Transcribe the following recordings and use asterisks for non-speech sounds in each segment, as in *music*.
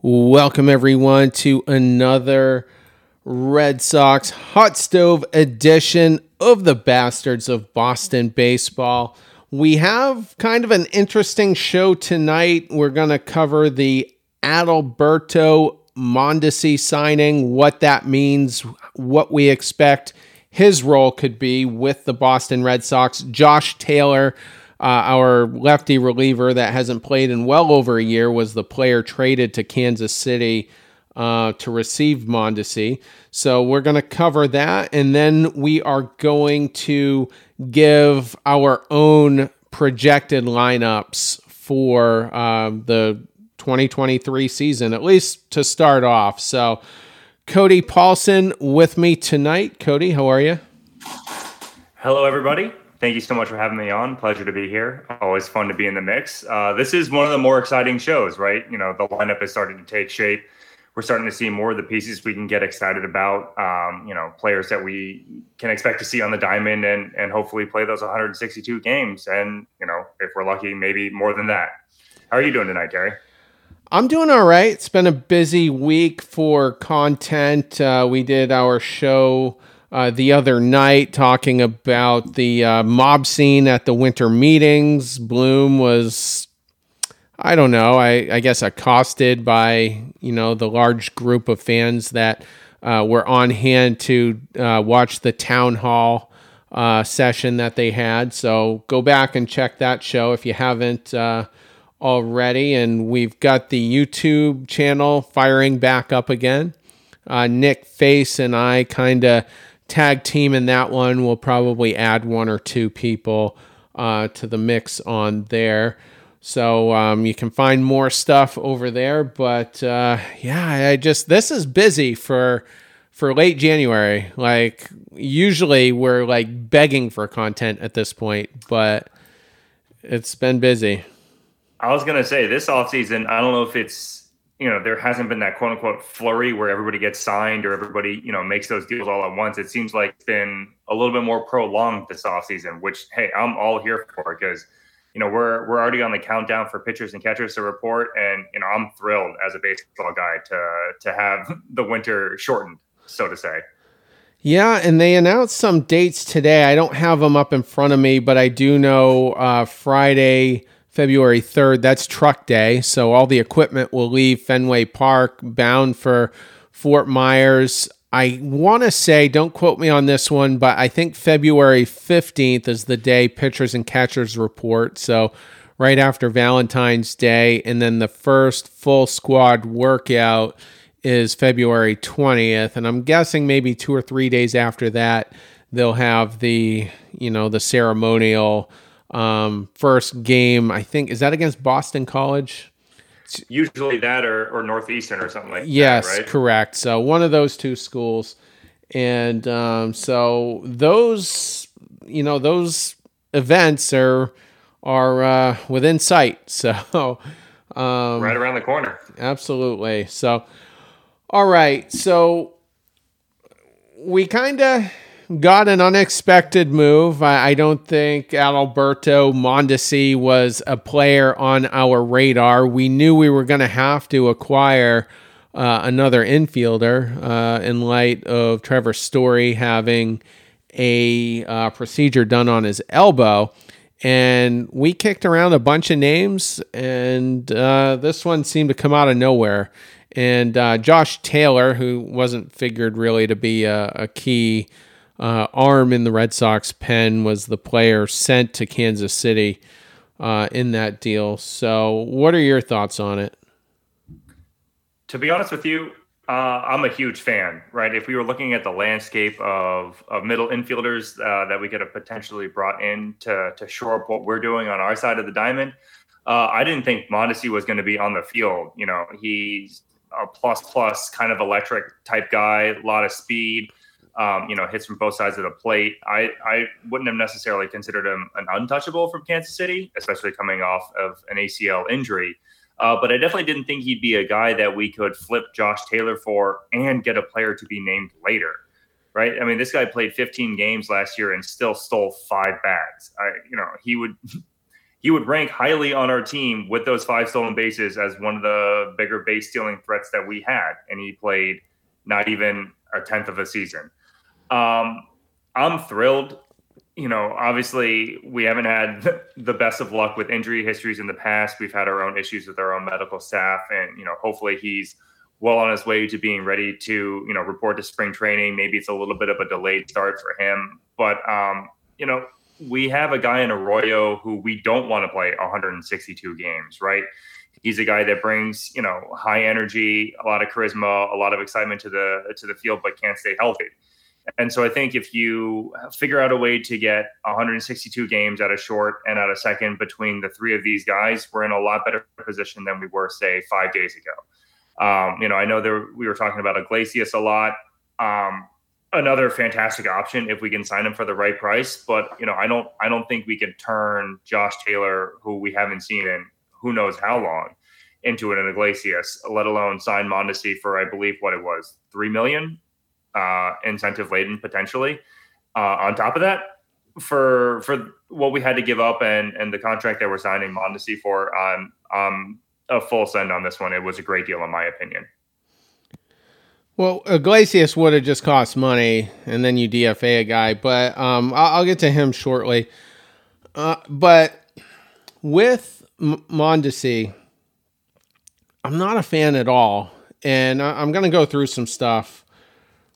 Welcome, everyone, to another Red Sox hot stove edition of the Bastards of Boston Baseball. We have kind of an interesting show tonight. We're going to cover the Adalberto Mondesi signing, what that means, what we expect his role could be with the Boston Red Sox. Josh Taylor uh, our lefty reliever that hasn't played in well over a year was the player traded to Kansas City uh, to receive Mondesi. So we're going to cover that. And then we are going to give our own projected lineups for uh, the 2023 season, at least to start off. So, Cody Paulson with me tonight. Cody, how are you? Hello, everybody. Thank you so much for having me on. Pleasure to be here. Always fun to be in the mix. Uh, this is one of the more exciting shows, right? You know, the lineup is starting to take shape. We're starting to see more of the pieces we can get excited about. Um, you know, players that we can expect to see on the diamond and and hopefully play those 162 games. And you know, if we're lucky, maybe more than that. How are you doing tonight, Terry? I'm doing all right. It's been a busy week for content. Uh, we did our show uh, the other night talking about the uh, mob scene at the winter meetings. Bloom was, I don't know, I, I guess accosted by you know the large group of fans that uh, were on hand to uh, watch the town hall uh, session that they had. So go back and check that show if you haven't already. And we've got the YouTube channel firing back up again. Nick Face and I kind of tag team in that one. We'll probably add one or two people uh, to the mix on there. So um, you can find more stuff over there. But uh, yeah, I just this is busy for for late January. Like usually we're like begging for content at this point, but it's been busy. I was gonna say this off season. I don't know if it's you know, there hasn't been that quote unquote flurry where everybody gets signed or everybody, you know, makes those deals all at once. It seems like it's been a little bit more prolonged this offseason, which hey, I'm all here for because, you know, we're we're already on the countdown for pitchers and catchers to report. And, you know, I'm thrilled as a baseball guy to to have the winter shortened, so to say. Yeah, and they announced some dates today. I don't have them up in front of me, but I do know uh, Friday February 3rd. That's truck day. So all the equipment will leave Fenway Park bound for Fort Myers. I want to say, don't quote me on this one, but I think February 15th is the day pitchers and catchers report. So right after Valentine's Day. And then the first full squad workout is February 20th. And I'm guessing maybe two or three days after that, they'll have the, you know, the ceremonial um, first game, I think, is that against Boston College? Usually that or, or Northeastern or something like yes, that. Yes, right? correct. So one of those two schools. And um, so those, you know, those events are are uh, within sight. *laughs* So um, right around the corner. Absolutely. So, all right. So we kind of got an unexpected move. I, I don't think Adalberto Mondesi was a player on our radar. We knew we were going to have to acquire uh, another infielder uh, in light of Trevor Story having a uh, procedure done on his elbow. And we kicked around a bunch of names, and uh, this one seemed to come out of nowhere. And uh, Josh Taylor, who wasn't figured really to be a, a key uh, arm in the Red Sox pen was the player sent to Kansas City uh, in that deal. So, what are your thoughts on it? To be honest with you, uh, I'm a huge fan. Right, if we were looking at the landscape of of middle infielders uh, that we could have potentially brought in to to shore up what we're doing on our side of the diamond, uh, I didn't think Mondesi was going to be on the field. You know, he's a plus plus kind of electric type guy, a lot of speed um, you know, hits from both sides of the plate. I, I wouldn't have necessarily considered him an untouchable from Kansas City, especially coming off of an ACL injury. Uh, but I definitely didn't think he'd be a guy that we could flip Josh Taylor for and get a player to be named later. Right. I mean, this guy played 15 games last year and still stole five bags. I, you know, he would, *laughs* he would rank highly on our team with those five stolen bases as one of the bigger base stealing threats that we had. And he played not even a tenth of a season. Um, I'm thrilled. You know, obviously, we haven't had *laughs* the best of luck with injury histories in the past. We've had our own issues with our own medical staff, and you know, hopefully, he's well on his way to being ready to you know report to spring training. Maybe it's a little bit of a delayed start for him, but um, you know, we have a guy in Arroyo who we don't want to play 162 games, right? He's a guy that brings, you know, high energy, a lot of charisma, a lot of excitement to the to the field, but can't stay healthy. And so I think if you figure out a way to get 162 games at a short and at a second between the three of these guys, we're in a lot better position than we were, say, five days ago. Um, you know, I know there we were talking about Iglesias a lot. Um, another fantastic option if we can sign him for the right price. But you know, I don't I don't think we could turn Josh Taylor, who we haven't seen in who knows how long, into an Iglesias, let alone sign Mondesi for I believe what it was three million, uh, incentive laden potentially. Uh, on top of that, for for what we had to give up and and the contract that we're signing Mondesi for, um, um, a full send on this one. It was a great deal in my opinion. Well, Iglesias would have just cost money, and then you DFA a guy. But um, I'll, I'll, get to him shortly. Uh, but with M- Mondesi, I'm not a fan at all, and I- am going to go through some stuff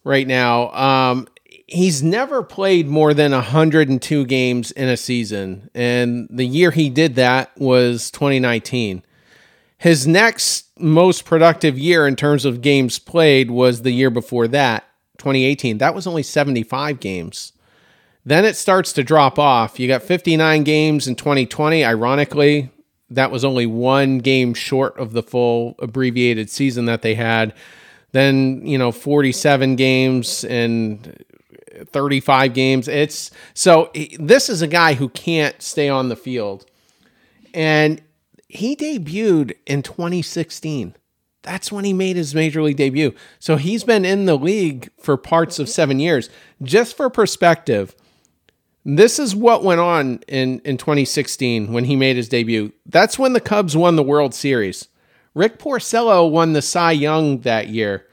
right now. Um, he's never played more than 102 games in a season, and the year he did that was 2019. His next most productive year in terms of games played was the year before that, 2018. That was only 75 games. Then it starts to drop off. You got 59 games in 2020. Ironically, that was only one game short of the full abbreviated season that they had. Then, you know, 47 games and 35 games. It's so this is a guy who can't stay on the field. And he debuted in 2016. That's when he made his major league debut. So he's been in the league for parts of seven years. Just for perspective, this is what went on in, in 2016 when he made his debut. That's when the Cubs won the World Series. Rick Porcello won the Cy Young that year.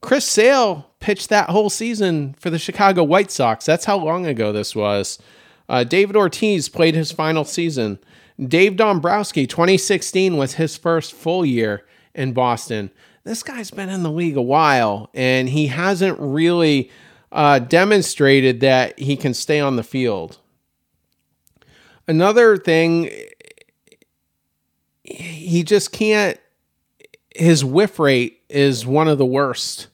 Chris Sale pitched that whole season for the Chicago White Sox. That's how long ago this was. Uh, David Ortiz played his final season. Dave Dombrowski, 2016 was his first full year in Boston. This guy's been in the league a while, and he hasn't really uh, demonstrated that he can stay on the field. Another thing, he just can't. His whiff rate is one of the worst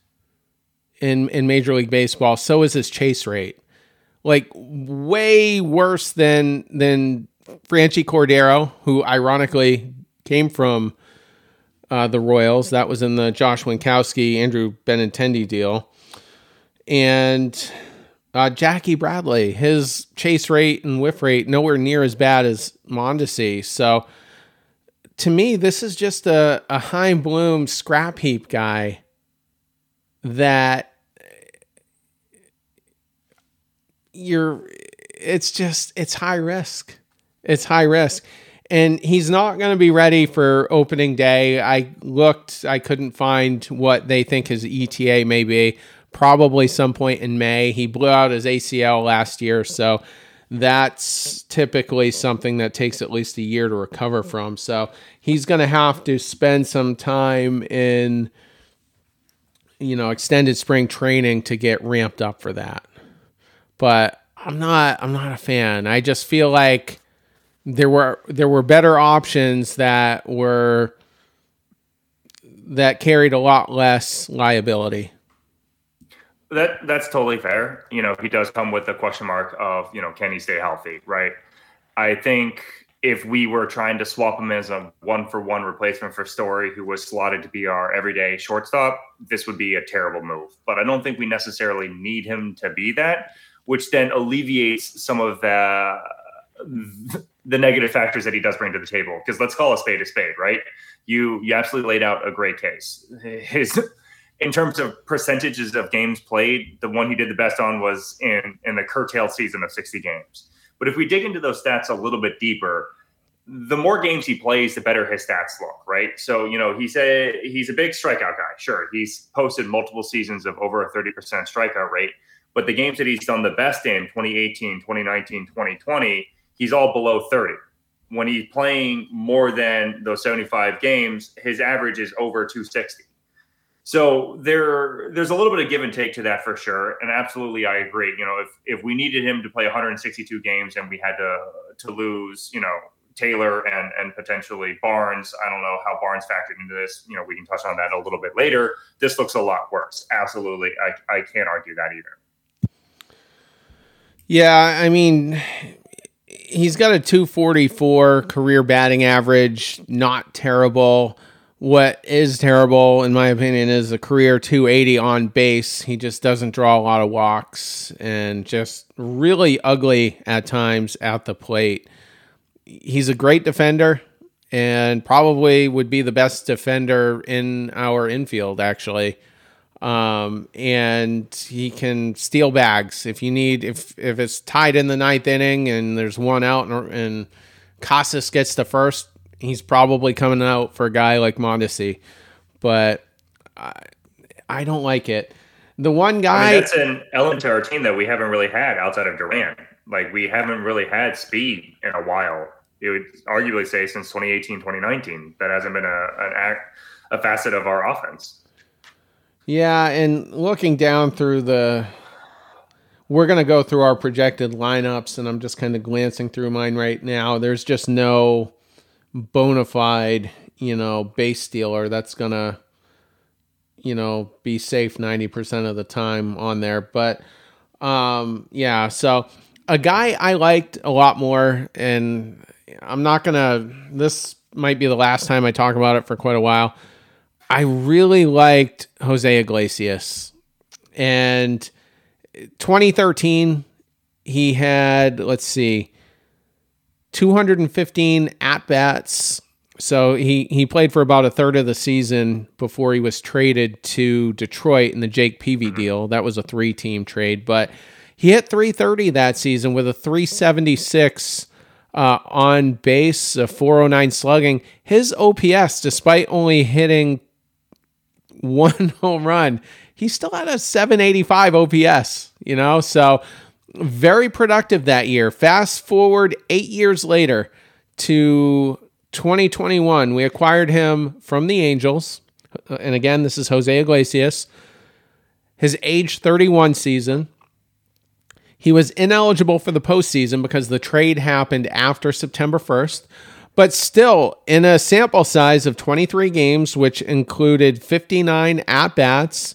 in in Major League Baseball. So is his chase rate, like way worse than than Franchy Cordero, who ironically came from uh, the Royals. That was in the Josh Winckowski Andrew Benintendi deal. And uh, Jackie Bradley, his chase rate and whiff rate nowhere near as bad as Mondesi. So to me, this is just a, a Chaim Bloom scrap heap guy that you're it's just it's high risk it's high risk. And he's not going to be ready for opening day. I looked, I couldn't find what they think his ETA may be. Probably some point in May. He blew out his ACL last year, so that's typically something that takes at least a year to recover from. So he's going to have to spend some time in, you know, extended spring training to get ramped up for that. But I'm not, I'm not a fan. I just feel like there were there were better options that were that carried a lot less liability. That that's totally fair. You know, he does come with the question mark of, you know, can he stay healthy, right? I think if we were trying to swap him as a one for one replacement for Story, who was slotted to be our everyday shortstop, this would be a terrible move. But I don't think we necessarily need him to be that, which then alleviates some of the the negative factors that he does bring to the table. Because let's call a spade a spade, right? You you absolutely laid out a great case. His in terms of percentages of games played, the one he did the best on was in in the curtailed season of 60 games. But if we dig into those stats a little bit deeper, the more games he plays, the better his stats look, right? So, you know, he's a he's a big strikeout guy. Sure, he's posted multiple seasons of over a 30% strikeout rate, but the games that he's done the best in 2018, 2019, 2020, he's all below 30. When he's playing more than those 75 games, his average is over 260. So there, there's a little bit of give and take to that for sure, and absolutely, I agree. You know, if if we needed him to play 162 games and we had to to lose, you know, Taylor and and potentially Barnes, I don't know how Barnes factored into this. You know, we can touch on that a little bit later. This looks a lot worse. Absolutely, I I can't argue that either. Yeah, I mean, he's got a 244 career batting average, not terrible. What is terrible, in my opinion, is a career 280 on base. He just doesn't draw a lot of walks and just really ugly at times at the plate. He's a great defender and probably would be the best defender in our infield, actually. Um, and he can steal bags if you need if if it's tied in the ninth inning and there's one out and, and Casas gets the first he's probably coming out for a guy like Mondesi, but I, I don't like it. The one guy I mean, that's an element to our team that we haven't really had outside of Duran. Like we haven't really had speed in a while. You would arguably say since 2018, 2019, that hasn't been a an act, a facet of our offense. Yeah, and looking down through the we're going to go through our projected lineups and I'm just kind of glancing through mine right now. There's just no bona fide, you know, base dealer that's going to, you know, be safe 90% of the time on there. But um, yeah, so a guy I liked a lot more, and I'm not going to, this might be the last time I talk about it for quite a while. I really liked Jose Iglesias. And 2013, he had, let's see, 215 at bats. So he he played for about a third of the season before he was traded to Detroit in the Jake Peavy mm-hmm. deal. That was a three team trade, but he hit 330 that season with a 376 uh, on base, a 409 slugging. His OPS, despite only hitting *laughs* one home run, he still had a 785 OPS. You know, so very productive that year. Fast forward eight years later to 2021, we acquired him from the Angels. Uh, and again, this is Jose Iglesias. His age 31 season. He was ineligible for the postseason because the trade happened after September 1st. But still, in a sample size of 23 games, which included 59 at bats,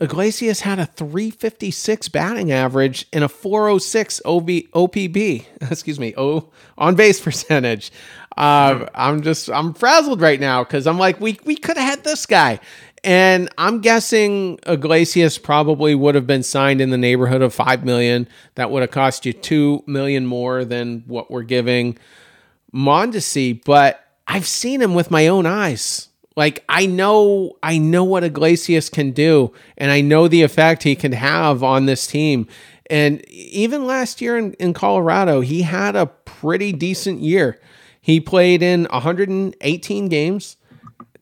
Iglesias had a 356 batting average and a 406 OB, OPB, *laughs* excuse me, O on base percentage. Uh, I'm just I'm frazzled right now because I'm like we we could have had this guy, and I'm guessing Iglesias probably would have been signed in the neighborhood of five million. That would have cost you two million more than what we're giving Mondesi, but I've seen him with my own eyes. Like I know I know what Iglesias can do and I know the effect he can have on this team. And even last year in, in Colorado, he had a pretty decent year. He played in 118 games,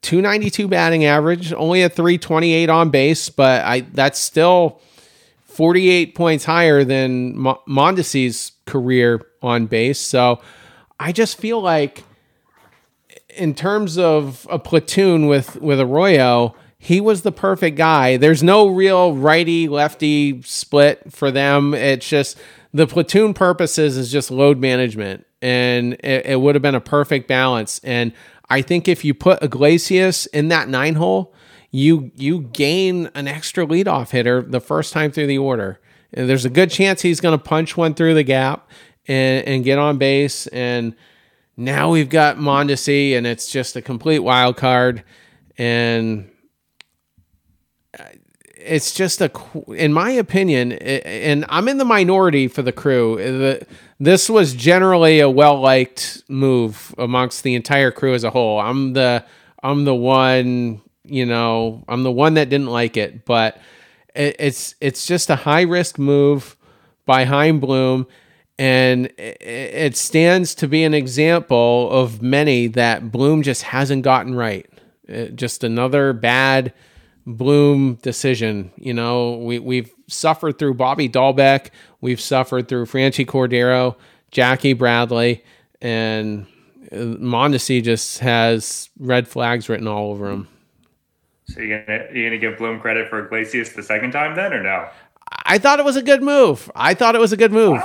292 batting average, only a 328 on base, but I that's still 48 points higher than Mondesi's career on base. So I just feel like in terms of a platoon with with Arroyo, he was the perfect guy. There's no real righty lefty split for them. It's just the platoon purposes is just load management, and it, it would have been a perfect balance. And I think if you put Iglesias in that nine hole, you you gain an extra leadoff hitter the first time through the order. And there's a good chance he's going to punch one through the gap and, and get on base and now we've got Mondesi, and it's just a complete wild card. And uh, it's just a, in my opinion, and I'm in the minority for the crew. This was generally a well liked move amongst the entire crew as a whole. I'm the, I'm the one, you know, I'm the one that didn't like it, but it's it's just a high risk move by Chaim Bloom And it stands to be an example of many that Bloom just hasn't gotten right. It, uh, just another bad Bloom decision. You know, we, we've suffered through Bobby Dalbec, we've suffered through Franchy Cordero, Jackie Bradley, and uh, Mondesi just has red flags written all over him. So you're gonna you're gonna give Bloom credit for Iglesias the second time then, or no? I thought it was a good move. I thought it was a good move.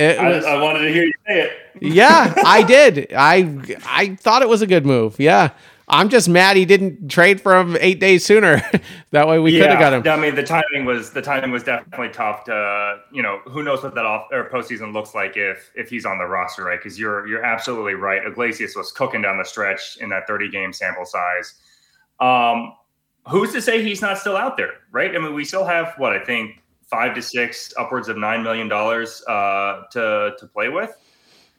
Was, I, I wanted to hear you say it. yeah, *laughs* I did. I I thought it was a good move. Yeah. I'm just mad he didn't trade for him eight days sooner. *laughs* that way we yeah, could have got him. I mean, the timing was the timing was definitely tough. To you know, who knows what that off or postseason looks like if if he's on the roster, right? Because you're you're absolutely right. Iglesias was cooking down the stretch in that 30 game sample size. Um, who's to say he's not still out there, right? I mean, we still have what I think five to six, upwards of nine million dollars uh, to to play with.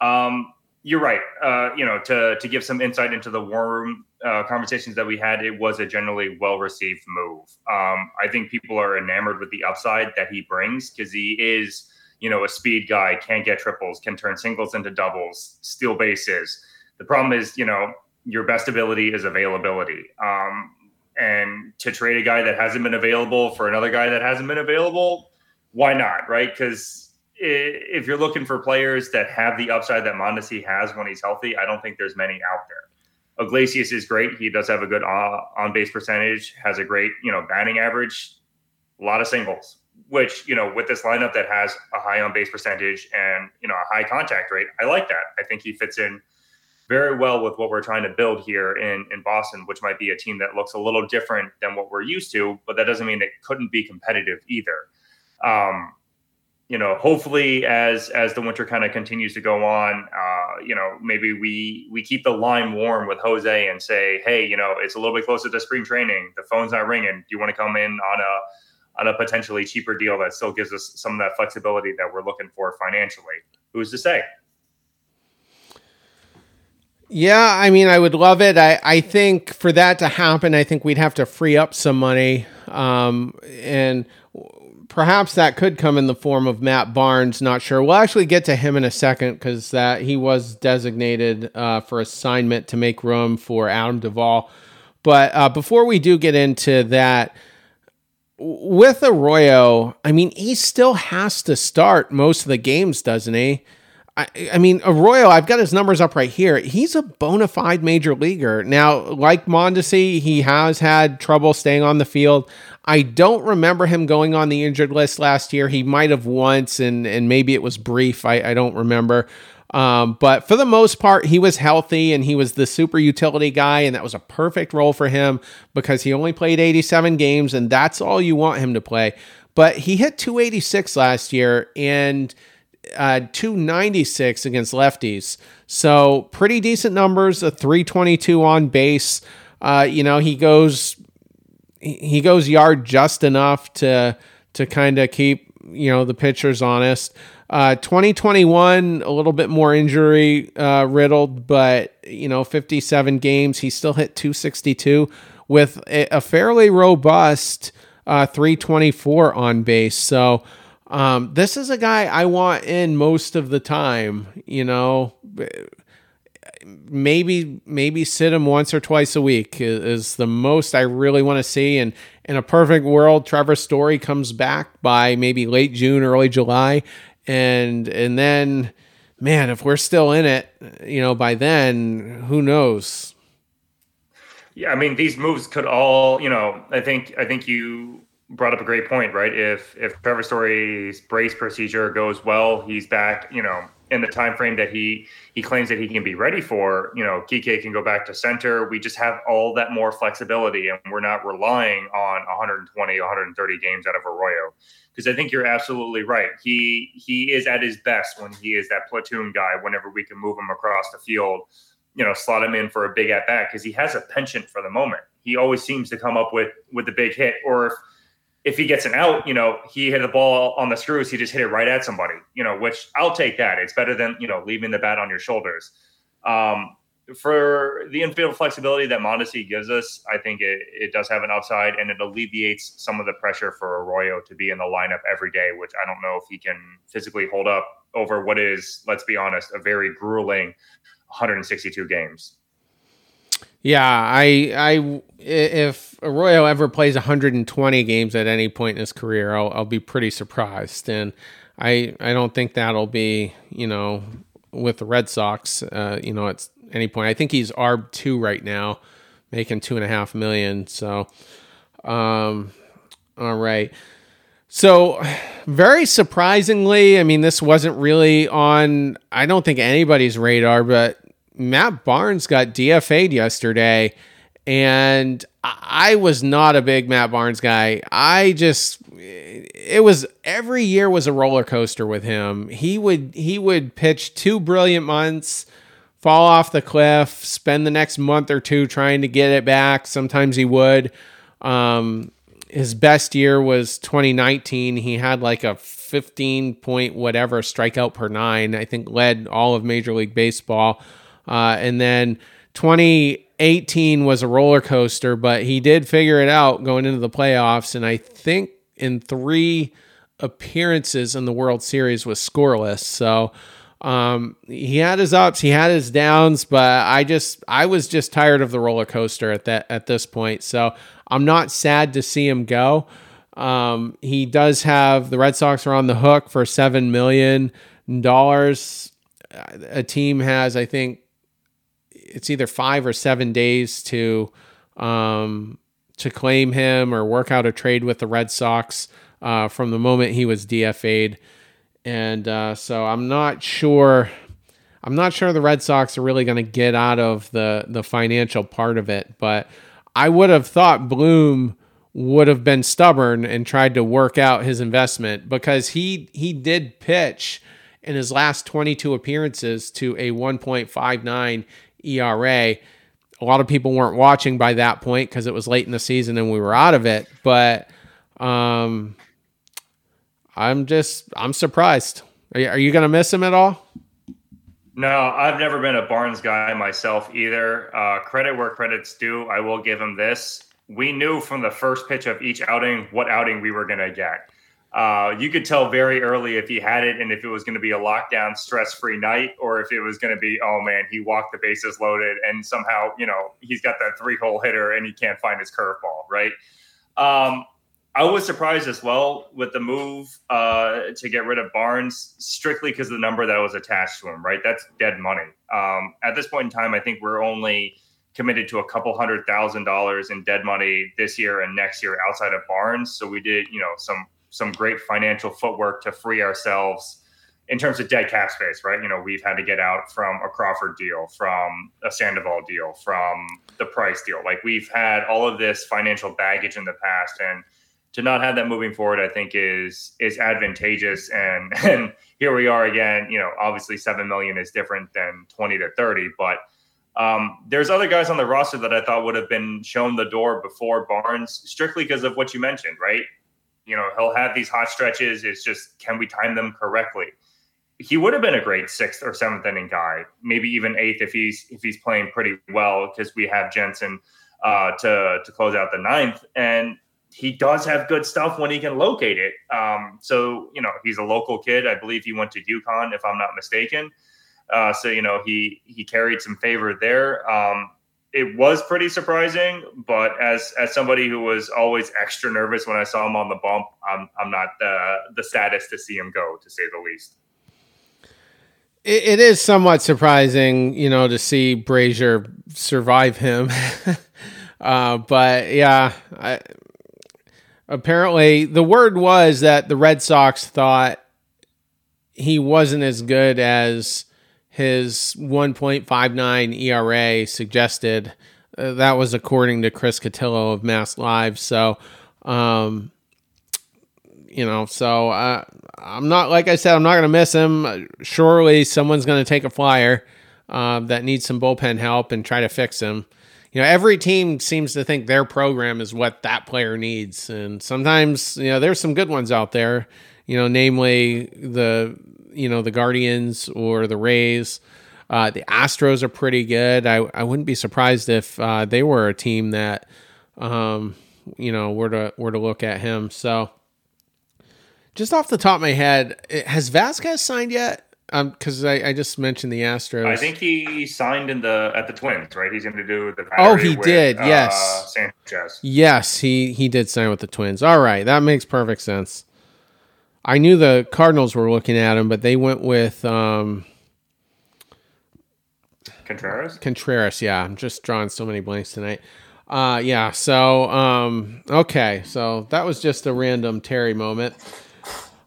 Um, you're right. Uh, you know, to to give some insight into the war room uh, conversations that we had, it was a generally well received move. Um, I think people are enamored with the upside that he brings because he is, you know, a speed guy, can't get triples, can turn singles into doubles, steal bases. The problem is, you know, your best ability is availability. Um, and to trade a guy that hasn't been available for another guy that hasn't been available, why not, right? Because if you're looking for players that have the upside that Mondesi has when he's healthy, I don't think there's many out there. Iglesias is great. He does have a good on base percentage, has a great, you know, batting average, a lot of singles, which, you know, with this lineup that has a high on base percentage and, you know, a high contact rate, I like that. I think he fits in very well with what we're trying to build here in, in Boston, which might be a team that looks a little different than what we're used to, but that doesn't mean it couldn't be competitive either. Um, you know, hopefully as as the winter kind of continues to go on, uh, you know, maybe we we keep the line warm with Jose and say, hey, you know, it's a little bit closer to spring training. The phone's not ringing. Do you want to come in on a on a potentially cheaper deal that still gives us some of that flexibility that we're looking for financially? Who's to say? Yeah, I mean, I would love it. I, I think for that to happen, I think we'd have to free up some money. Um, and perhaps that could come in the form of Matt Barnes. Not sure. We'll actually get to him in a second because that he was designated uh, for assignment to make room for Adam Duvall. But uh, before we do get into that, with Arroyo, I mean, he still has to start most of the games, doesn't he? I, I mean, Arroyo, I've got his numbers up right here. He's a bona fide major leaguer. Now, like Mondesi, he has had trouble staying on the field. I don't remember him going on the injured list last year. He might have once, and, and maybe it was brief. I, I don't remember. Um, but for the most part, he was healthy and he was the super utility guy, and that was a perfect role for him because he only played 87 games, and that's all you want him to play. But he hit 286 last year, and – uh, 296 against lefties. So pretty decent numbers. A 322 on base. Uh, you know, he goes he goes yard just enough to to kind of keep you know the pitchers honest. Uh, 2021 a little bit more injury uh, riddled, but you know 57 games he still hit 262 with a, a fairly robust uh, 324 on base. So um, this is a guy I want in most of the time. You know, maybe maybe sit him once or twice a week is, is the most I really want to see. And in a perfect world, Trevor Story comes back by maybe late June, early July, and and then, man, if we're still in it, you know, by then, who knows? Yeah, I mean, these moves could all, you know, I think I think you brought up a great point, right? If if Trevor Story's brace procedure goes well, he's back, you know, in the time frame that he he claims that he can be ready for, you know, Kike can go back to center. We just have all that more flexibility and we're not relying on 120, 130 games out of Arroyo. Because I think you're absolutely right. He he is at his best when he is that platoon guy whenever we can move him across the field, you know, slot him in for a big at bat because he has a penchant for the moment. He always seems to come up with with the big hit or if if he gets an out, you know, he hit the ball on the screws, he just hit it right at somebody, you know, which I'll take that. It's better than, you know, leaving the bat on your shoulders. Um, for the infield flexibility that Mondesi gives us, I think it, it does have an upside and it alleviates some of the pressure for Arroyo to be in the lineup every day, which I don't know if he can physically hold up over what is, let's be honest, a very grueling 162 games. Yeah, I, I, if Arroyo ever plays 120 games at any point in his career, I'll, I'll be pretty surprised. And I, I don't think that'll be, you know, with the Red Sox, uh, you know, at any point. I think he's ARB two right now, making two and a half million. So, um, all right. So, very surprisingly, I mean, this wasn't really on, I don't think anybody's radar, but Matt Barnes got DFA'd yesterday, and I was not a big Matt Barnes guy. I just it was every year was a roller coaster with him. He would he would pitch two brilliant months, fall off the cliff, spend the next month or two trying to get it back. Sometimes he would. Um, his best year was 2019. He had like a 15 point whatever strikeout per nine. I think led all of Major League Baseball. Uh, and then 2018 was a roller coaster, but he did figure it out going into the playoffs. And I think in three appearances in the World Series was scoreless. So um, he had his ups, he had his downs, but I just I was just tired of the roller coaster at that at this point. So I'm not sad to see him go. Um, he does have the Red Sox are on the hook for seven million dollars. A team has, I think, it's either five or seven days to um, to claim him or work out a trade with the Red Sox uh, from the moment he was DFA'd. And uh, so I'm not sure. I'm not sure the Red Sox are really going to get out of the the financial part of it, but I would have thought Bloom would have been stubborn and tried to work out his investment because he he did pitch in his last 22 appearances to a 1.59 ERA. A lot of people weren't watching by that point because it was late in the season and we were out of it. But um, I'm just I'm surprised. Are you, are you going to miss him at all? No, I've never been a Barnes guy myself either. Uh, credit where credit's due. I will give him this. We knew from the first pitch of each outing what outing we were going to get. Uh, you could tell very early if he had it and if it was going to be a lockdown, stress free night, or if it was going to be, oh man, he walked the bases loaded and somehow, you know, he's got that three hole hitter and he can't find his curveball, right? Um, I was surprised as well with the move uh, to get rid of Barnes strictly because of the number that was attached to him, right? That's dead money. Um, at this point in time, I think we're only committed to a couple hundred thousand dollars in dead money this year and next year outside of Barnes. So we did, you know, some some great financial footwork to free ourselves in terms of dead cap space, right? You know, we've had to get out from a Crawford deal, from a Sandoval deal, from the Price deal. Like we've had all of this financial baggage in the past, and to not have that moving forward, I think is is advantageous. And *laughs* and here we are again. You know, obviously seven million is different than twenty to thirty, but um, there's other guys on the roster that I thought would have been shown the door before Barnes, strictly because of what you mentioned, right? You know, he'll have these hot stretches. It's just can we time them correctly? He would have been a great sixth or seventh inning guy, maybe even eighth if he's if he's playing pretty well because we have Jansen uh, to to close out the ninth, and he does have good stuff when he can locate it. Um, so you know, he's a local kid. I believe he went to UConn, if I'm not mistaken. Uh, so you know, he he carried some favor there. Um, it was pretty surprising, but as as somebody who was always extra nervous when I saw him on the bump, I'm I'm not the the saddest to see him go, to say the least. it, it is somewhat surprising, you know, to see Brasier survive him. *laughs* uh, but yeah, I, apparently the word was that the Red Sox thought he wasn't as good as his 1.59 ERA suggested. Uh, that was according to Chris Cotillo of Mass Live. So, um, you know, so uh, I'm not, like I said, I'm not going to miss him. Surely someone's going to take a flyer uh, that needs some bullpen help and try to fix him. You know, every team seems to think their program is what that player needs. And sometimes, you know, there's some good ones out there, you know, namely the you know the Guardians or the Rays. Uh, the Astros are pretty good. I, I wouldn't be surprised if uh, they were a team that, um, you know, were to were to look at him. So, just off the top of my head, has Vazquez signed yet? because um, I, I, just mentioned the Astros. I think he signed in the at the Twins, right? He's going to do the. Oh, he with, did. Uh, yes, Sanchez. Yes, he he did sign with the Twins. All right, that makes perfect sense. I knew the Cardinals were looking at him, but they went with um, Contreras. Contreras, yeah. I'm just drawing so many blanks tonight. Uh, yeah. So um, okay, so that was just a random Terry moment.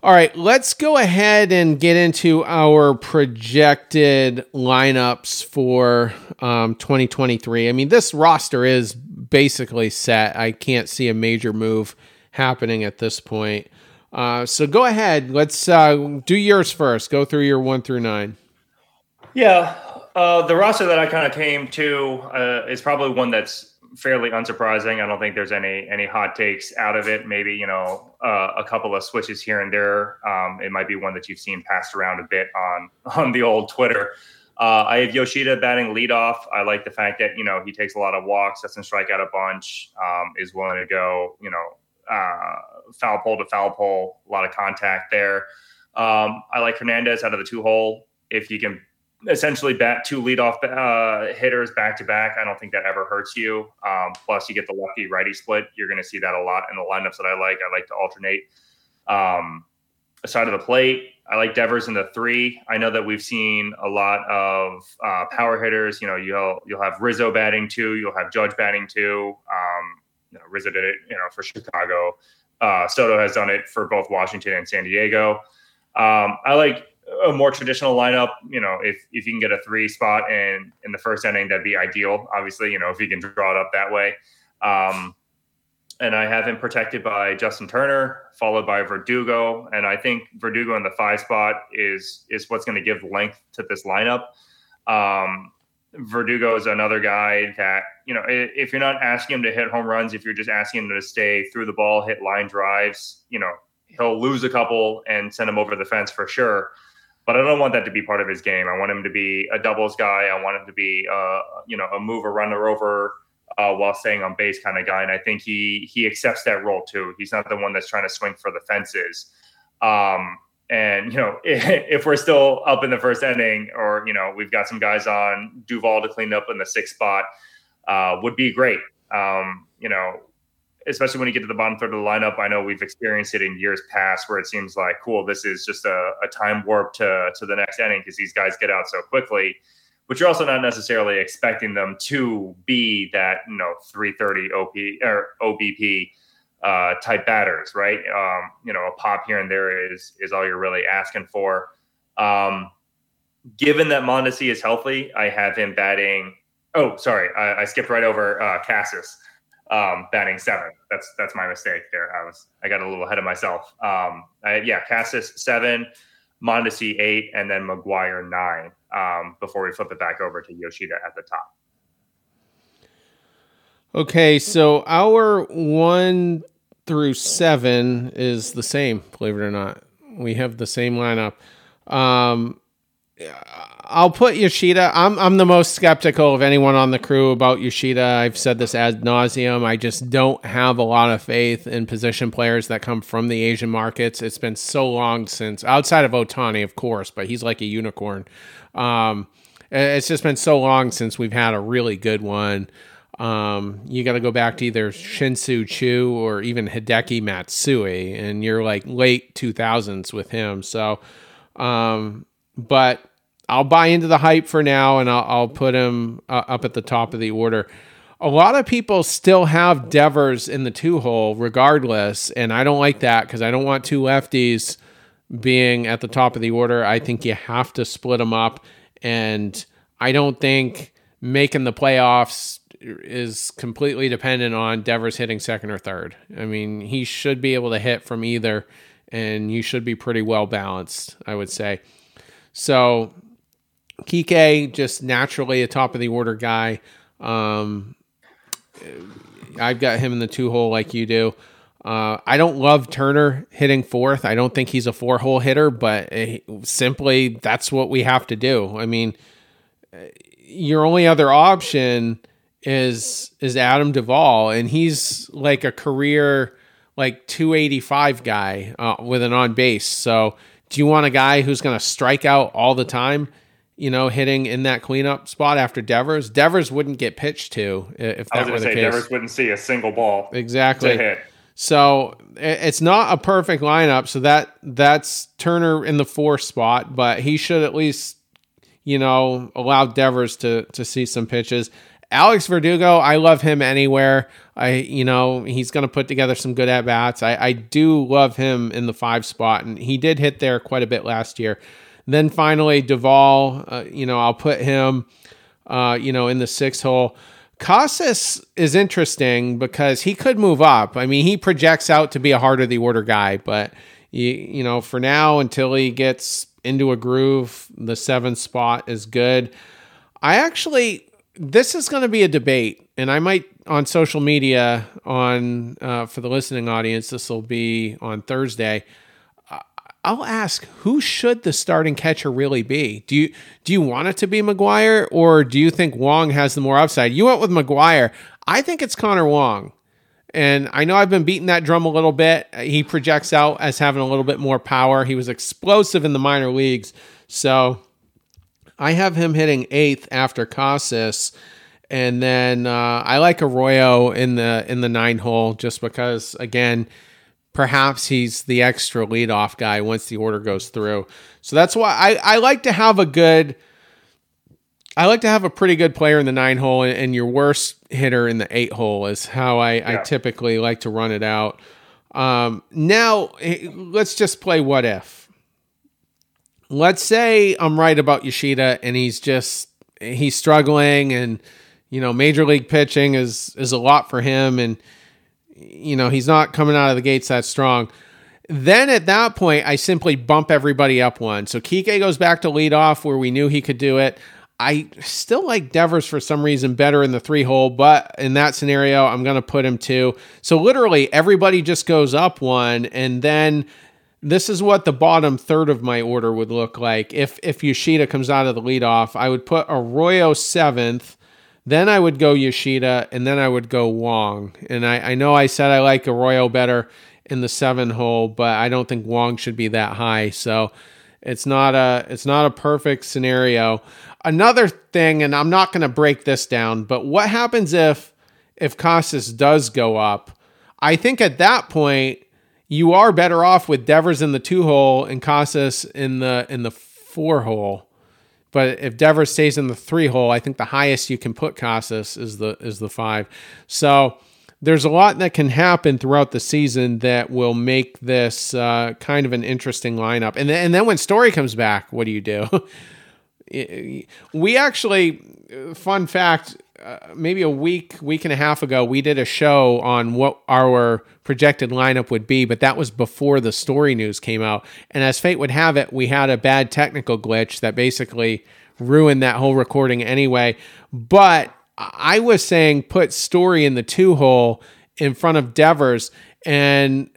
All right, let's go ahead and get into our projected lineups for um, 2023. I mean, this roster is basically set. I can't see a major move happening at this point. Uh, so go ahead. Let's uh, do yours first. Go through your one through nine. Yeah, uh, the roster that I kind of came to uh, is probably one that's fairly unsurprising. I don't think there's any any hot takes out of it. Maybe you know uh, a couple of switches here and there. Um, it might be one that you've seen passed around a bit on *laughs* on the old Twitter. Uh, I have Yoshida batting leadoff. I like the fact that you know he takes a lot of walks, doesn't strike out a bunch, um, is willing to go you know uh, foul pole to foul pole, a lot of contact there. Um, I like Hernandez out of the two hole. If you can essentially bat two leadoff uh, hitters back to back. I don't think that ever hurts you. Um, plus, you get the lefty righty split. You're going to see that a lot in the lineups that I like. I like to alternate um, side of the plate. I like Devers in the three. I know that we've seen a lot of uh, power hitters. You know, you'll you'll have Rizzo batting two. You'll have Judge batting two. Um, you know, Rizzo did it. You know, for Chicago. Uh, Soto has done it for both Washington and San Diego. Um, I like a more traditional lineup, you know, if if you can get a three spot in in the first inning, that'd be ideal. Obviously, you know, if you can draw it up that way. Um, and I have him protected by Justin Turner, followed by Verdugo, and I think Verdugo in the five spot is is what's going to give length to this lineup. Um, Verdugo is another guy that you know if you're not asking him to hit home runs, if you're just asking him to stay through the ball, hit line drives, you know he'll lose a couple and send him over the fence for sure but I don't want that to be part of his game. I want him to be a doubles guy. I want him to be, uh, you know, a mover, runner over uh, while staying on base kind of guy. And I think he he accepts that role too. He's not the one that's trying to swing for the fences. Um, and you know, *laughs* if, we're still up in the first inning, or you know, we've got some guys on Duvall to clean up in the sixth spot, uh, would be great. Um, you know, especially when you get to the bottom third of the lineup. I know we've experienced it in years past where it seems like, cool, this is just a, a time warp to, to the next inning because these guys get out so quickly. But you're also not necessarily expecting them to be that, you know, 330 OP or OBP uh, type batters, right? Um, you know, a pop here and there is is all you're really asking for. Um, given that Mondesi is healthy, I have him batting. Oh, sorry, I, I skipped right over uh, Casas um, batting seven. That's that's my mistake there. I was I got a little ahead of myself. Um, I, yeah, Casas seven, Mondesi eight, and then McGuire nine. Um, before we flip it back over to Yoshida at the top. Okay, so our one through seven is the same. Believe it or not, we have the same lineup. Um, I'll put Yoshida. I'm I'm the most skeptical of anyone on the crew about Yoshida. I've said this ad nauseum. I just don't have a lot of faith in position players that come from the Asian markets. It's been so long since, outside of Ohtani, of course, but he's like a unicorn. Um, it's just been so long since we've had a really good one. Um, you got to go back to either Shin-Soo Choo or even Hideki Matsui, and you're like late 2000s with him. So, um, but I'll buy into the hype for now, and I'll, I'll put him uh, up at the top of the order. A lot of people still have Devers in the two hole, regardless, and I don't like that because I don't want two lefties being at the top of the order. I think you have to split them up, and I don't think making the playoffs is completely dependent on Devers hitting second or third. I mean, he should be able to hit from either, and you should be pretty well balanced, I would say. So Kike, just naturally a top of the order guy. Um, I've got him in the two hole like you do. Uh, I don't love Turner hitting fourth. I don't think he's a four hole hitter, but uh, simply that's what we have to do. I mean, your only other option is is Adam Duvall, and he's like a career like 285 guy uh, with an on base. So, do you want a guy who's going to strike out all the time? You know, hitting in that cleanup spot after Devers. Devers wouldn't get pitched to if that were the case. I would say, case. Devers wouldn't see a single ball exactly. So it's not a perfect lineup. So that that's Turner in the four spot, but he should at least, you know, allow Devers to to see some pitches. Alex Verdugo, I love him anywhere. I, you know, he's going to put together some good at bats. I, I do love him in the five spot, and he did hit there quite a bit last year. Then finally, Duvall, uh, you know, I'll put him, uh, you know, in the six hole. Casas is interesting because he could move up. I mean, he projects out to be a heart of the order guy, but you, you know, for now until he gets into a groove, the seventh spot is good. I actually this is going to be a debate, and I might on social media on uh, for the listening audience. This will be on Thursday. I'll ask who should the starting catcher really be? Do you do you want it to be McGuire or do you think Wong has the more upside? You went with McGuire. I think it's Connor Wong. And I know I've been beating that drum a little bit. He projects out as having a little bit more power. He was explosive in the minor leagues. So I have him hitting eighth after Casas. And then uh, I like Arroyo in the in the nine hole just because again, perhaps he's the extra leadoff guy once the order goes through. So that's why I, I like to have a good I like to have a pretty good player in the nine hole and, and your worst hitter in the eight hole is how I, yeah. I typically like to run it out. Um, now eh, let's just play what if let's say I'm right about Yoshida and he's just he's struggling and you know major league pitching is is a lot for him and you know he's not coming out of the gates that strong. Then at that point, I simply bump everybody up one. So Kike goes back to lead off where we knew he could do it. I still like Devers for some reason better in the three hole, but in that scenario, I'm going to put him two. So literally everybody just goes up one, and then this is what the bottom third of my order would look like. If if Yoshida comes out of the leadoff, I would put Arroyo seventh, then I would go Yoshida, and then I would go Wong. And I, I know I said I like Arroyo better in the seven hole, but I don't think Wong should be that high. So it's not a it's not a perfect scenario. Another thing, and I'm not going to break this down, but what happens if if Casas does go up? I think at that point you are better off with Devers in the two hole and Casas in the in the four hole. But if Devers stays in the three hole, I think the highest you can put Casas is the is the five. So there's a lot that can happen throughout the season that will make this uh, kind of an interesting lineup. And then, and then when Story comes back, what do you do? *laughs* we actually, fun fact, uh, maybe a week, week and a half ago, we did a show on what our projected lineup would be, but that was before the story news came out. And as fate would have it, we had a bad technical glitch that basically ruined that whole recording anyway. But I was saying put story in the two hole in front of Devers. And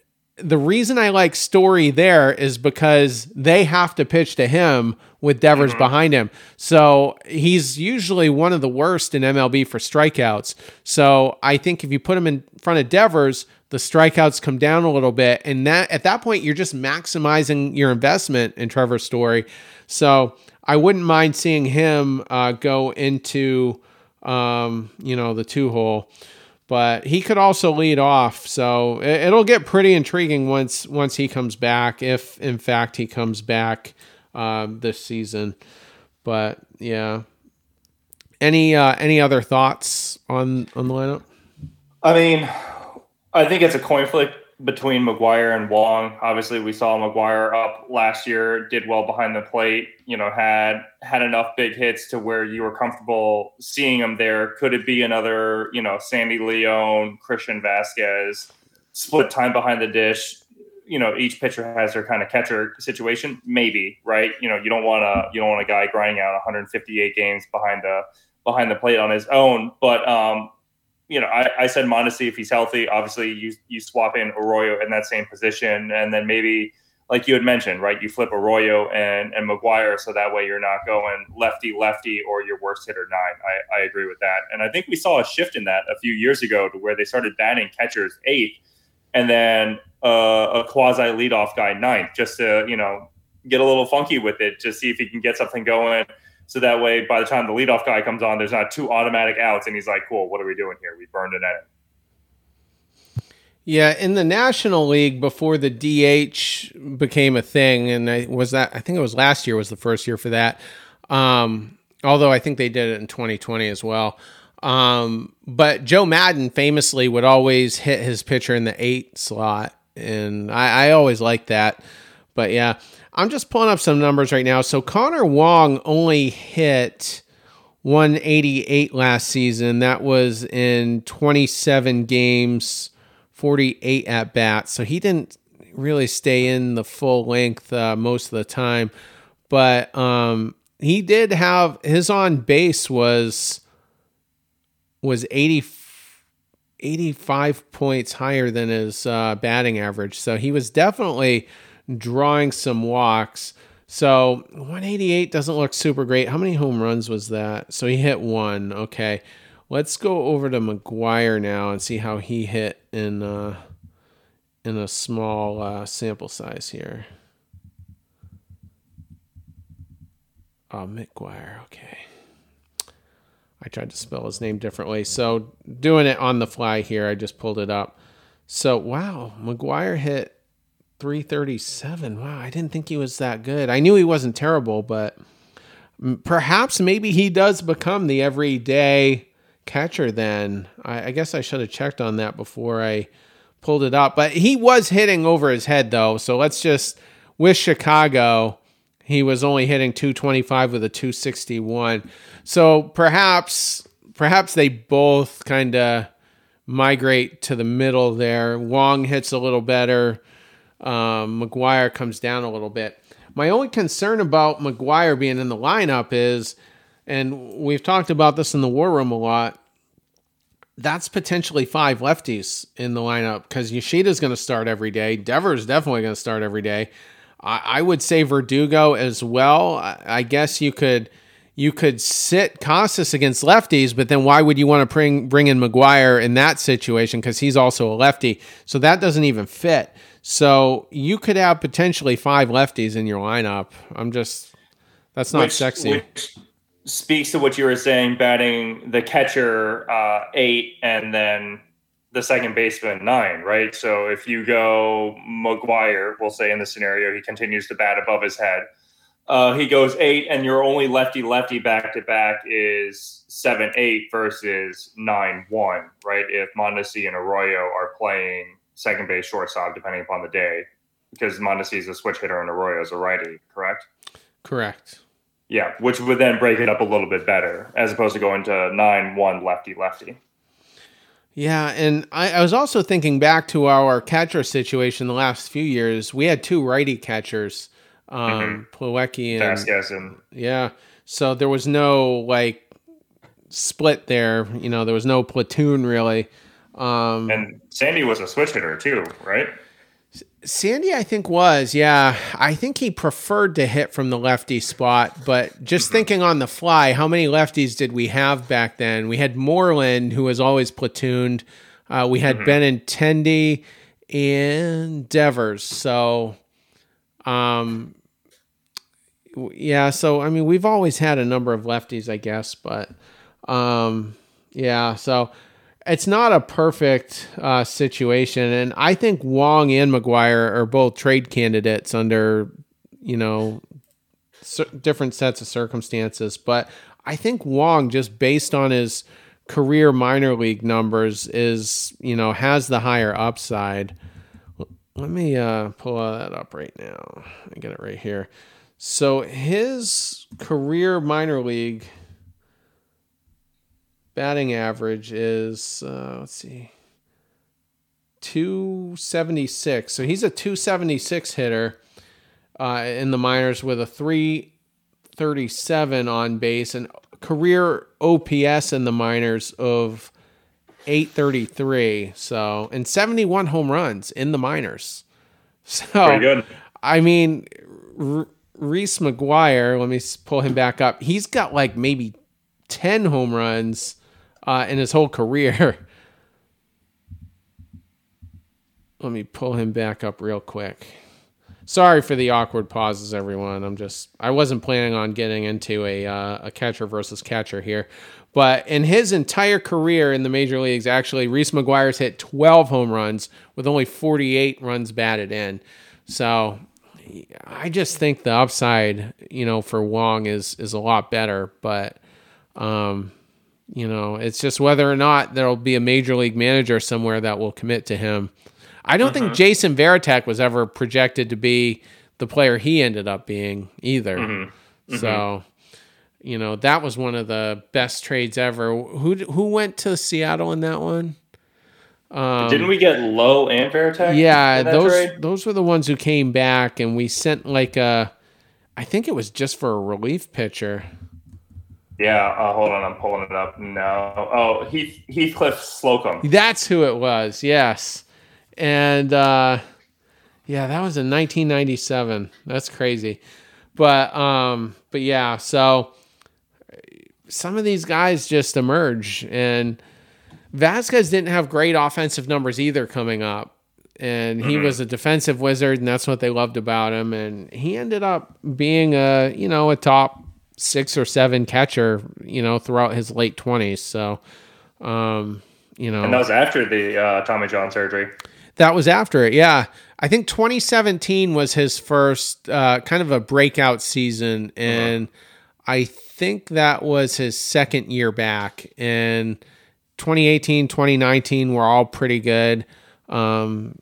the reason I like story there is because they have to pitch to him with Devers mm-hmm. behind him. So he's usually one of the worst in MLB for strikeouts. So I think if you put him in front of Devers, the strikeouts come down a little bit, and that at that point you're just maximizing your investment in Trevor Story. So I wouldn't mind seeing him uh, go into um, you know the two hole but he could also lead off. So it, will get pretty intriguing once once he comes back, if in fact he comes back um, this season. But yeah, any uh, any other thoughts on on the lineup? I mean, I think it's a coin flip between McGuire and Wong. Obviously, we saw McGuire up last year, did well behind the plate. You know, had had enough big hits to where you were comfortable seeing him there. Could it be another, you know, Sandy Leon, Christian Vazquez, split time behind the dish? You know, each pitcher has their kind of catcher situation. Maybe, right? You know, you don't want to you don't want a guy grinding out 158 games behind the behind the plate on his own, but um, you know, I, I said Mondesi if he's healthy. Obviously, you you swap in Arroyo in that same position, and then maybe like you had mentioned, right? You flip Arroyo and and McGuire, so that way you're not going lefty lefty or your worst hitter nine. I, I agree with that, and I think we saw a shift in that a few years ago to where they started batting catchers eighth, and then uh, a quasi leadoff guy ninth, just to you know get a little funky with it, to see if he can get something going. So that way, by the time the leadoff guy comes on, there's not two automatic outs, and he's like, "Cool, what are we doing here? We burned an inning." Yeah, in the National League before the DH became a thing, and I was that I think it was last year was the first year for that. Um, although I think they did it in 2020 as well. Um, but Joe Maddon famously would always hit his pitcher in the eight slot, and I, I always liked that. But yeah, I'm just pulling up some numbers right now. So Connor Wong only hit 188 last season. That was in 27 games 48 at bats. So he didn't really stay in the full length uh, most of the time. But um, he did have his on base was was 80 85 points higher than his uh, batting average. So he was definitely drawing some walks. So 188 doesn't look super great. How many home runs was that? So he hit one. Okay. Let's go over to McGuire now and see how he hit in uh, in a small uh, sample size here. Oh, McGuire. Okay. I tried to spell his name differently. So doing it on the fly here, I just pulled it up. So wow, McGuire hit 337. Wow, I didn't think he was that good. I knew he wasn't terrible, but perhaps maybe he does become the everyday catcher then. I, I, guess I should have checked on that before I pulled it up. But he was hitting over his head though. So let's just with Chicago, he was only hitting 225 with a 261. So perhaps perhaps they both kind of migrate to the middle there. Wong hits a little better. Um, McGuire comes down a little bit. My only concern about McGuire being in the lineup is and we've talked about this in the war room a lot. That's potentially five lefties in the lineup because Yoshida's going to start every day. Devers definitely going to start every day. I, I, would say Verdugo as well. I, I, guess you could you could sit Casas against lefties, but then why would you want to bring bring in McGuire in that situation because he's also a lefty? So that doesn't even fit. So you could have potentially five lefties in your lineup. I'm just that's not which, sexy. Which, speaks to what you were saying, batting the catcher uh, eight and then the second baseman nine, right? So if you go McGuire, we'll say in the scenario he continues to bat above his head. Uh, he goes eight, and your only lefty lefty back to back is seven eight versus nine one, right? If Mondesi and Arroyo are playing second base, shortstop, depending upon the day, because Mondesi is a switch hitter and Arroyo is a righty, correct? Correct. Yeah, which would then break it up a little bit better as opposed to going to nine one lefty lefty. Yeah, and I, I, was also thinking back to our catcher situation the last few years. We had two righty catchers, um, mm-hmm. Plawecki and Vazquez, and yeah. So there was no like split there. You know, there was no platoon really. Um, and Sandy was a switch hitter too, right? Sandy, I think, was. Yeah. I think he preferred to hit from the lefty spot. But just mm-hmm. thinking on the fly, how many lefties did we have back then? We had Moreland, who was always platooned. Uh, we had mm-hmm. Benintendi and Devers. So, um, yeah. So, I mean, we've always had a number of lefties, I guess. But, um, yeah. So, it's not a perfect uh, situation, and I think Wong and McGuire are both trade candidates under you know different sets of circumstances. But I think Wong, just based on his career minor league numbers, is you know has the higher upside. Let me uh, pull that up right now. I get it right here. So his career minor league batting average is uh, let's see 276 so he's a 276 hitter uh, in the minors with a 337 on base and career ops in the minors of 833 so and 71 home runs in the minors so I mean, R- Reese McGuire. Let me pull him back up. He's got like maybe ten home runs uh, in his whole career. *laughs* Let me pull him back up real quick. Sorry for the awkward pauses, everyone. I'm just I wasn't planning on getting into a uh, a catcher versus catcher here, but in his entire career in the major leagues, actually, Reese McGuire's hit 12 home runs with only 48 runs batted in. So I just think the upside, you know, for Wong is is a lot better, but um, you know, it's just whether or not there'll be a major league manager somewhere that will commit to him. I don't think mm-hmm. Jason Varitek was ever projected to be the player he ended up being either. Mm-hmm. mm-hmm. So, you know, that was one of the best trades ever. Who who went to Seattle in that one? Um, Didn't we get Lowe and Varitek? Yeah, those trade? those were the ones who came back, and we sent like a, I think it was just for a relief pitcher. Yeah, uh, hold on, I'm pulling it up now. Oh, Heath Heathcliff Slocum. That's who it was. Yes, and uh, yeah, that was in 1997. That's crazy, but um, but yeah, so some of these guys just emerge, and Vazquez didn't have great offensive numbers either coming up. And he was a defensive wizard, and that's what they loved about him. And he ended up being a, you know, a top six or seven catcher, you know, throughout his late twenties. So, um, you know, And that was after the uh, Tommy John surgery. that was after it. Yeah. I think 2017 was his first uh, kind of a breakout season. And I think that was his second year back. And 2018, 2019 were all pretty good. Um,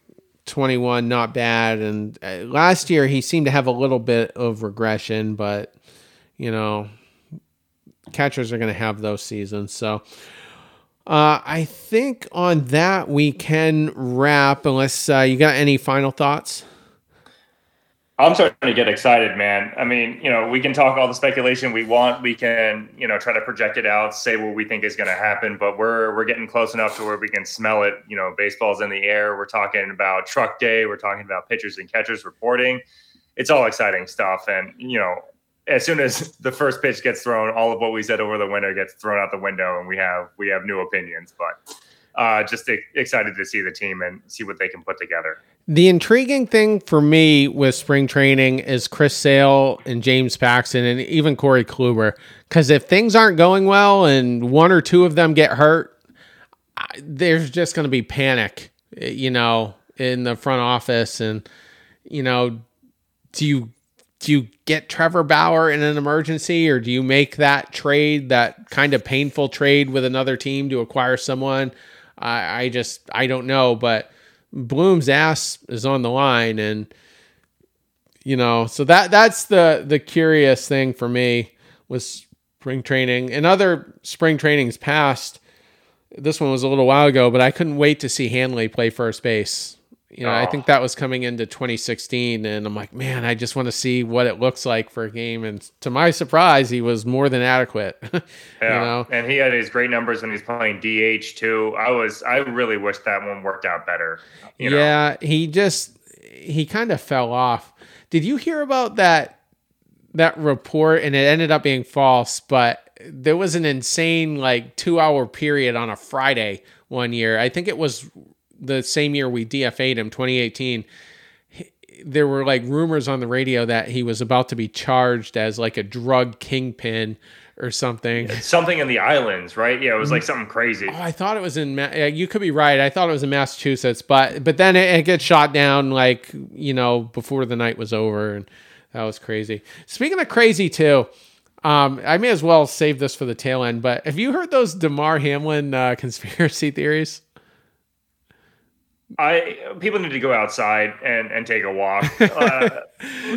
21, not bad. And uh, last year, he seemed to have a little bit of regression, but, you know, catchers are going to have those seasons. So, uh, I think on that we can wrap. Unless uh, you got any final thoughts. I'm starting to get excited, man. I mean, you know, we can talk all the speculation we want. We can, you know, try to project it out, say what we think is going to happen. But we're we're getting close enough to where we can smell it. You know, baseball's in the air. We're talking about truck day. We're talking about pitchers and catchers reporting. It's all exciting stuff. And you know, as soon as the first pitch gets thrown, all of what we said over the winter gets thrown out the window, and we have we have new opinions. But uh, just excited to see the team and see what they can put together. The intriguing thing for me with spring training is Chris Sale and James Paxton and even Corey Kluber. Because if things aren't going well and one or two of them get hurt, there's just going to be panic, you know, in the front office. And, you know, do you do you get Trevor Bauer in an emergency or do you make that trade, that kind of painful trade with another team to acquire someone? I, I just I don't know, but Bloom's ass is on the line, and you know, so that that's the the curious thing for me was spring training and other spring trainings past. This one was a little while ago, but I couldn't wait to see Hanley play first base. You know, I Oh. think that was coming into 2016, and I'm like, man, I just want to see what it looks like for a game. And to my surprise, he was more than adequate. *laughs* Yeah, You know, and he had his great numbers when he's playing DH too. I was, I really wish that one worked out better. You know? yeah, he just he kind of fell off. Did you hear about that that report and it ended up being false, but there was an insane like 2-hour period on a Friday one year. I think it was the same year we DFA'd him 2018. He- There were like rumors on the radio that he was about to be charged as like a drug kingpin or something. something in the islands, right? Yeah, it was like something crazy. Oh, I thought it was in. Ma- you could be right. I thought it was in Massachusetts, but but then it, it gets shot down like you know before the night was over, and that was crazy. Speaking of crazy too, um, I may as well save this for the tail end. But have you heard those Damar Hamlin uh, conspiracy theories? I people need to go outside and and take a walk. *laughs* Uh,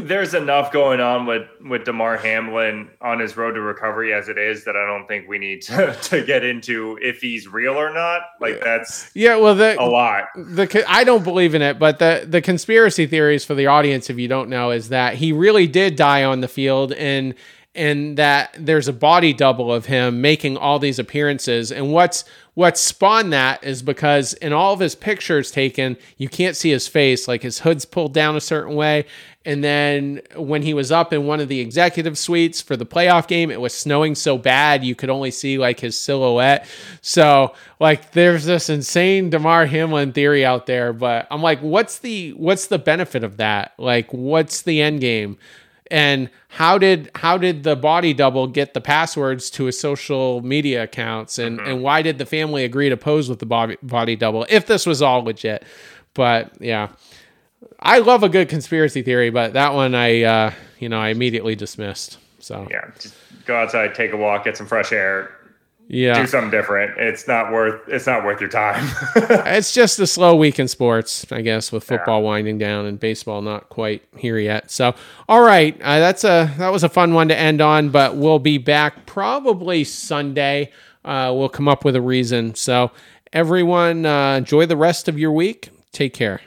there's enough going on with with Damar Hamlin on his road to recovery as it is that I don't think we need to *laughs* to get into if he's real or not. Like that's Yeah, well, the a lot. the I don't believe in it, but the the conspiracy theories for the audience, if you don't know, is that he really did die on the field, and and that there's a body double of him making all these appearances. And what's what spawned that is because in all of his pictures taken, you can't see his face, like his hood's pulled down a certain way. And then when he was up in one of the executive suites for the playoff game, it was snowing so bad you could only see like his silhouette. So like there's this insane Damar Hamlin theory out there, but I'm like, what's the what's the benefit of that? Like, what's the end game? And how did how did the body double get the passwords to his social media accounts? And mm-hmm. and why did the family agree to pose with the body body double if this was all legit? But yeah. I love a good conspiracy theory but that one i uh you know i immediately dismissed. So. Yeah just go outside take a walk get some fresh air yeah. Do something different. It's not worth it's not worth your time. *laughs* It's just a slow week in sports i guess with football yeah. winding down and baseball not quite here yet. So all right uh, that's a that was a fun one to end on but we'll be back probably sunday. Uh, we'll come up with a reason. So everyone uh, enjoy the rest of your week. Take care